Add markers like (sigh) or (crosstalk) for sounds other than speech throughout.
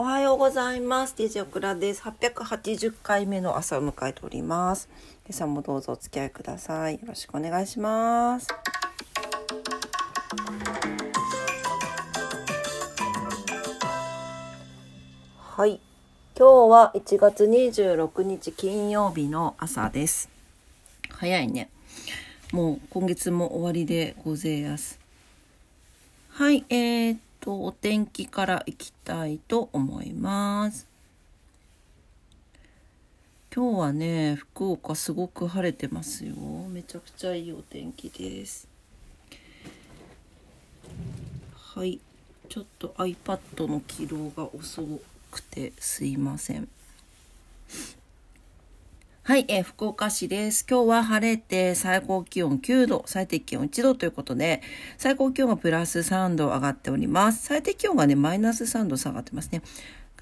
おはようございます。DJ オクラです。880回目の朝を迎えております。今朝もどうぞお付き合いください。よろしくお願いします。はい。今日は1月26日金曜日の朝です。早いね。もう今月も終わりでごぜえやす。はい、えー、っと、お天気からいきたいと思います。今日はね、福岡すごく晴れてますよ。めちゃくちゃいいお天気です。はい、ちょっと iPad の起動が遅くてすいません。はい、えー福岡市です。今日は晴れて最高気温9度、最低気温1度ということで、最高気温がプラス3度上がっております。最低気温がね、マイナス3度下がってますね。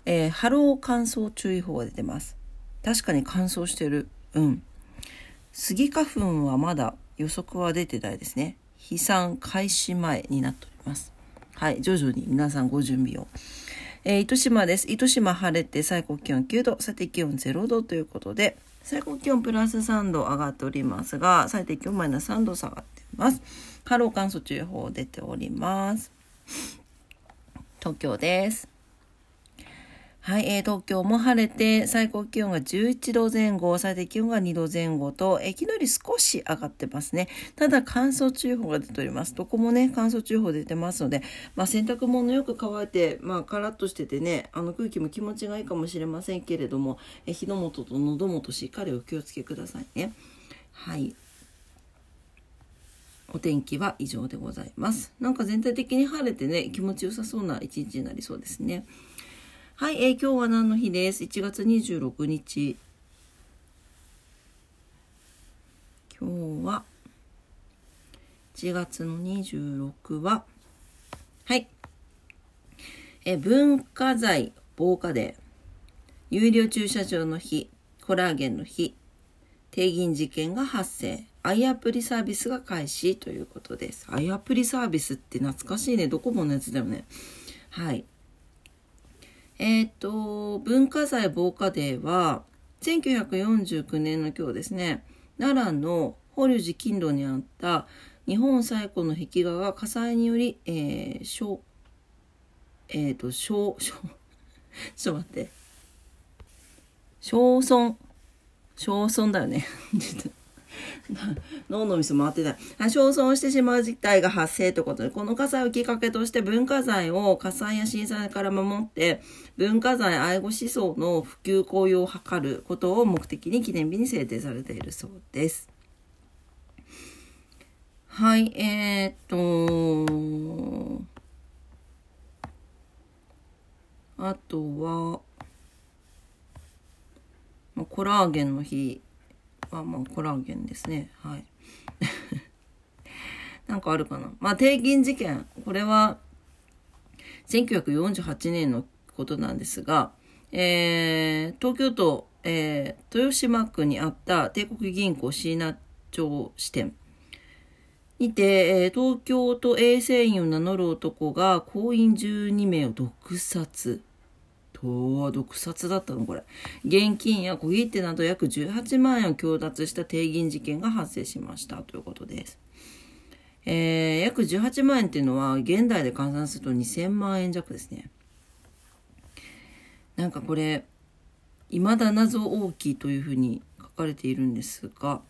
えー波浪乾燥注意報が出てます。確かに乾燥してる。うん。スギ花粉はまだ予測は出てないですね。飛散開始前になっております。はい、徐々に皆さんご準備を。えー糸島です。糸島晴れて最高気温9度、最低気温0度ということで、最高気温プラス3度上がっておりますが、最低気温マイナス3度下がっています。波浪乾燥注意報出ております。東京です。はい、えー東京も晴れて、最高気温が11度前後、最低気温が2度前後と、えー昨日より少し上がってますね。ただ乾燥注意報が出ております。どこもね、乾燥注意報出てますので、まあ、洗濯物よく乾いて、まあ、カラッとしててね、あの空気も気持ちがいいかもしれませんけれども、えー火の元と喉元しっかりお気をつけくださいね。はい。お天気は以上でございます。なんか全体的に晴れてね、気持ちよさそうな一日になりそうですね。はい、えー今日は何の日です ?1 月26日。今日は、1月の26は、はい。えー文化財防火デー、有料駐車場の日、コラーゲンの日、定銀事件が発生。アイアプリサービスが開始ということです。アイアプリサービスって懐かしいね。ドコモのやつだよね。はい。えっ、と、文化財防火デーは、1949年の今日ですね、奈良の法隆寺金路にあった日本最古の壁画が火災により、えー、焼、えっ、と、焼、焼、ちょっと待って。焼損。焼損だよね。(laughs) (laughs) 脳のみそ回ってない。あ焼損してしまう事態が発生ということで、この火災をきっかけとして文化財を火災や震災から守って、文化財愛護思想の普及公用を図ることを目的に記念日に制定されているそうです。はい、えー、っと、あとは、コラーゲンの日は、まあ、コラーゲンですね。はい。(laughs) なんかあるかな。まあ、定銀事件。これは、1948年のことなんですが、えー、東京都、えー、豊島区にあった帝国銀行椎名町支店にて、えー東京都衛生院を名乗る男が行員12名を毒殺。とは毒殺だったのこれ。現金や小切手など約18万円を強奪した定銀事件が発生しましたということです。えー、約18万円っていうのは現代で換算すると2000万円弱ですね。なんかこれ、未だ謎大きいというふうに書かれているんですが、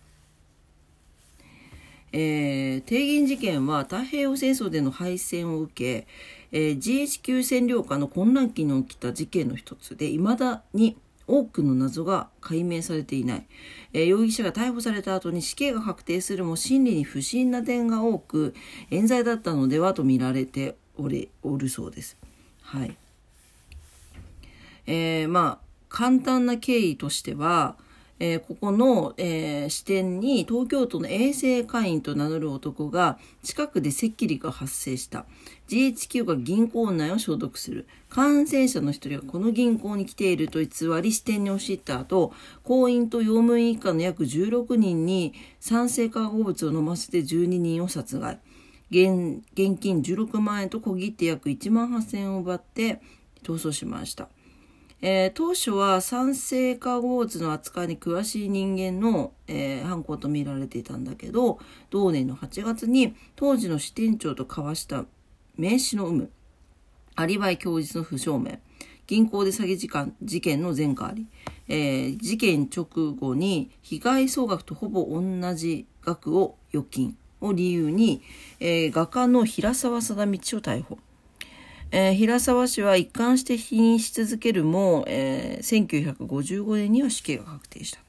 えー、帝銀事件は太平洋戦争での敗戦を受け、えー GHQ 占領下の混乱期に起きた事件の一つで、未だに多くの謎が解明されていない。えー容疑者が逮捕された後に死刑が確定するも心理に不審な点が多く、冤罪だったのではと見られておりおるそうです。はい。えーまあ簡単な経緯としては、えーここの、えー支店に東京都の衛生会員と名乗る男が近くで赤痢が発生した。GHQ が銀行内を消毒する。感染者の一人がこの銀行に来ていると偽り支店に押し入った後行員と用務員以下の約16人に酸性化合物を飲ませて12人を殺害。現現金16万円と小切手約1万8000円を奪って逃走しました。えー、当初は酸性化合物の扱いに詳しい人間の、えー、犯行と見られていたんだけど同年の8月に当時の支店長と交わした名刺の有無アリバイ供述の不証明銀行で詐欺事事件の前科あり、えー、事件直後に被害総額とほぼ同じ額を預金を理由に、えー、画家の平沢貞道を逮捕。えー、平沢氏は一貫して否認し続けるも、えー、1955年には死刑が確定したと。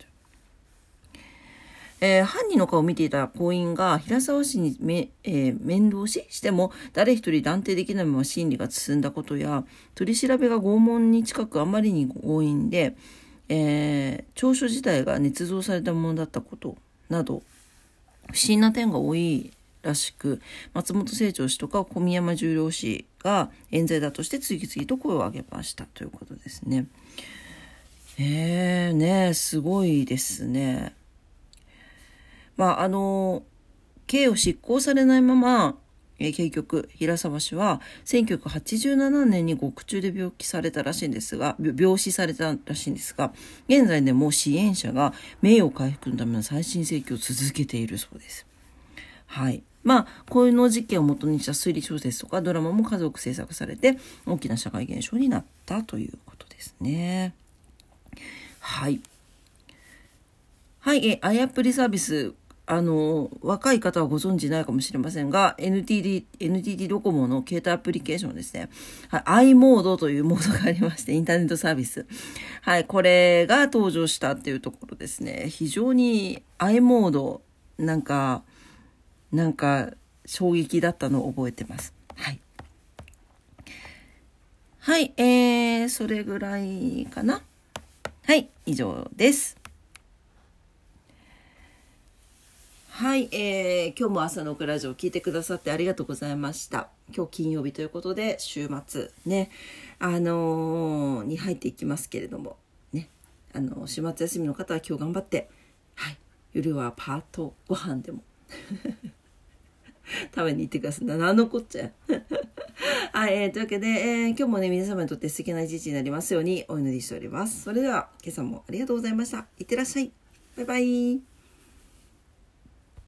えー、犯人の顔を見ていた行員が平沢氏にめ、えー、面倒ししても誰一人断定できないまま審理が進んだことや取り調べが拷問に近くあまりに強引で、えー、調書自体が捏造されたものだったことなど不審な点が多いらしく松本清張氏とか小宮山十郎氏が冤罪だとして次々と声を上げましたということですね。えー、ねすごいですね。まああの刑を執行されないままえ結局平沢氏は1987年に獄中で病気されたらしいんですが病死されたらしいんですが現在でも支援者が名誉回復のための再審請求を続けているそうです。はい。まあ、こういうの事件をもとにした推理小説とかドラマも数多く制作されて大きな社会現象になったということですね。はい。はい、え、あやプリサービスあの、若い方はご存知ないかもしれませんが、NTD、NTT ドコモの携帯アプリケーションですね。はい、i モードというモードがありまして、インターネットサービス。はい、これが登場したっていうところですね。非常に i モード、なんか、なんか、衝撃だったのを覚えてます。はい。はい、えー、それぐらいかな。はい、以上です。はい、えー、今日も朝のクラジオを聞いてくださってありがとうございました。今日金曜日ということで、週末ね、あのー、に入っていきますけれども、ね、あの週末休みの方は今日頑張って、はい、夜はパートご飯でも食べに行ってください。何のこっちゃ。(laughs) はい、えー、というわけで、えー、今日もね、皆様にとって素敵な一日になりますようにお祈りしております。それでは、今朝もありがとうございました。いってらっしゃい。バイバイ。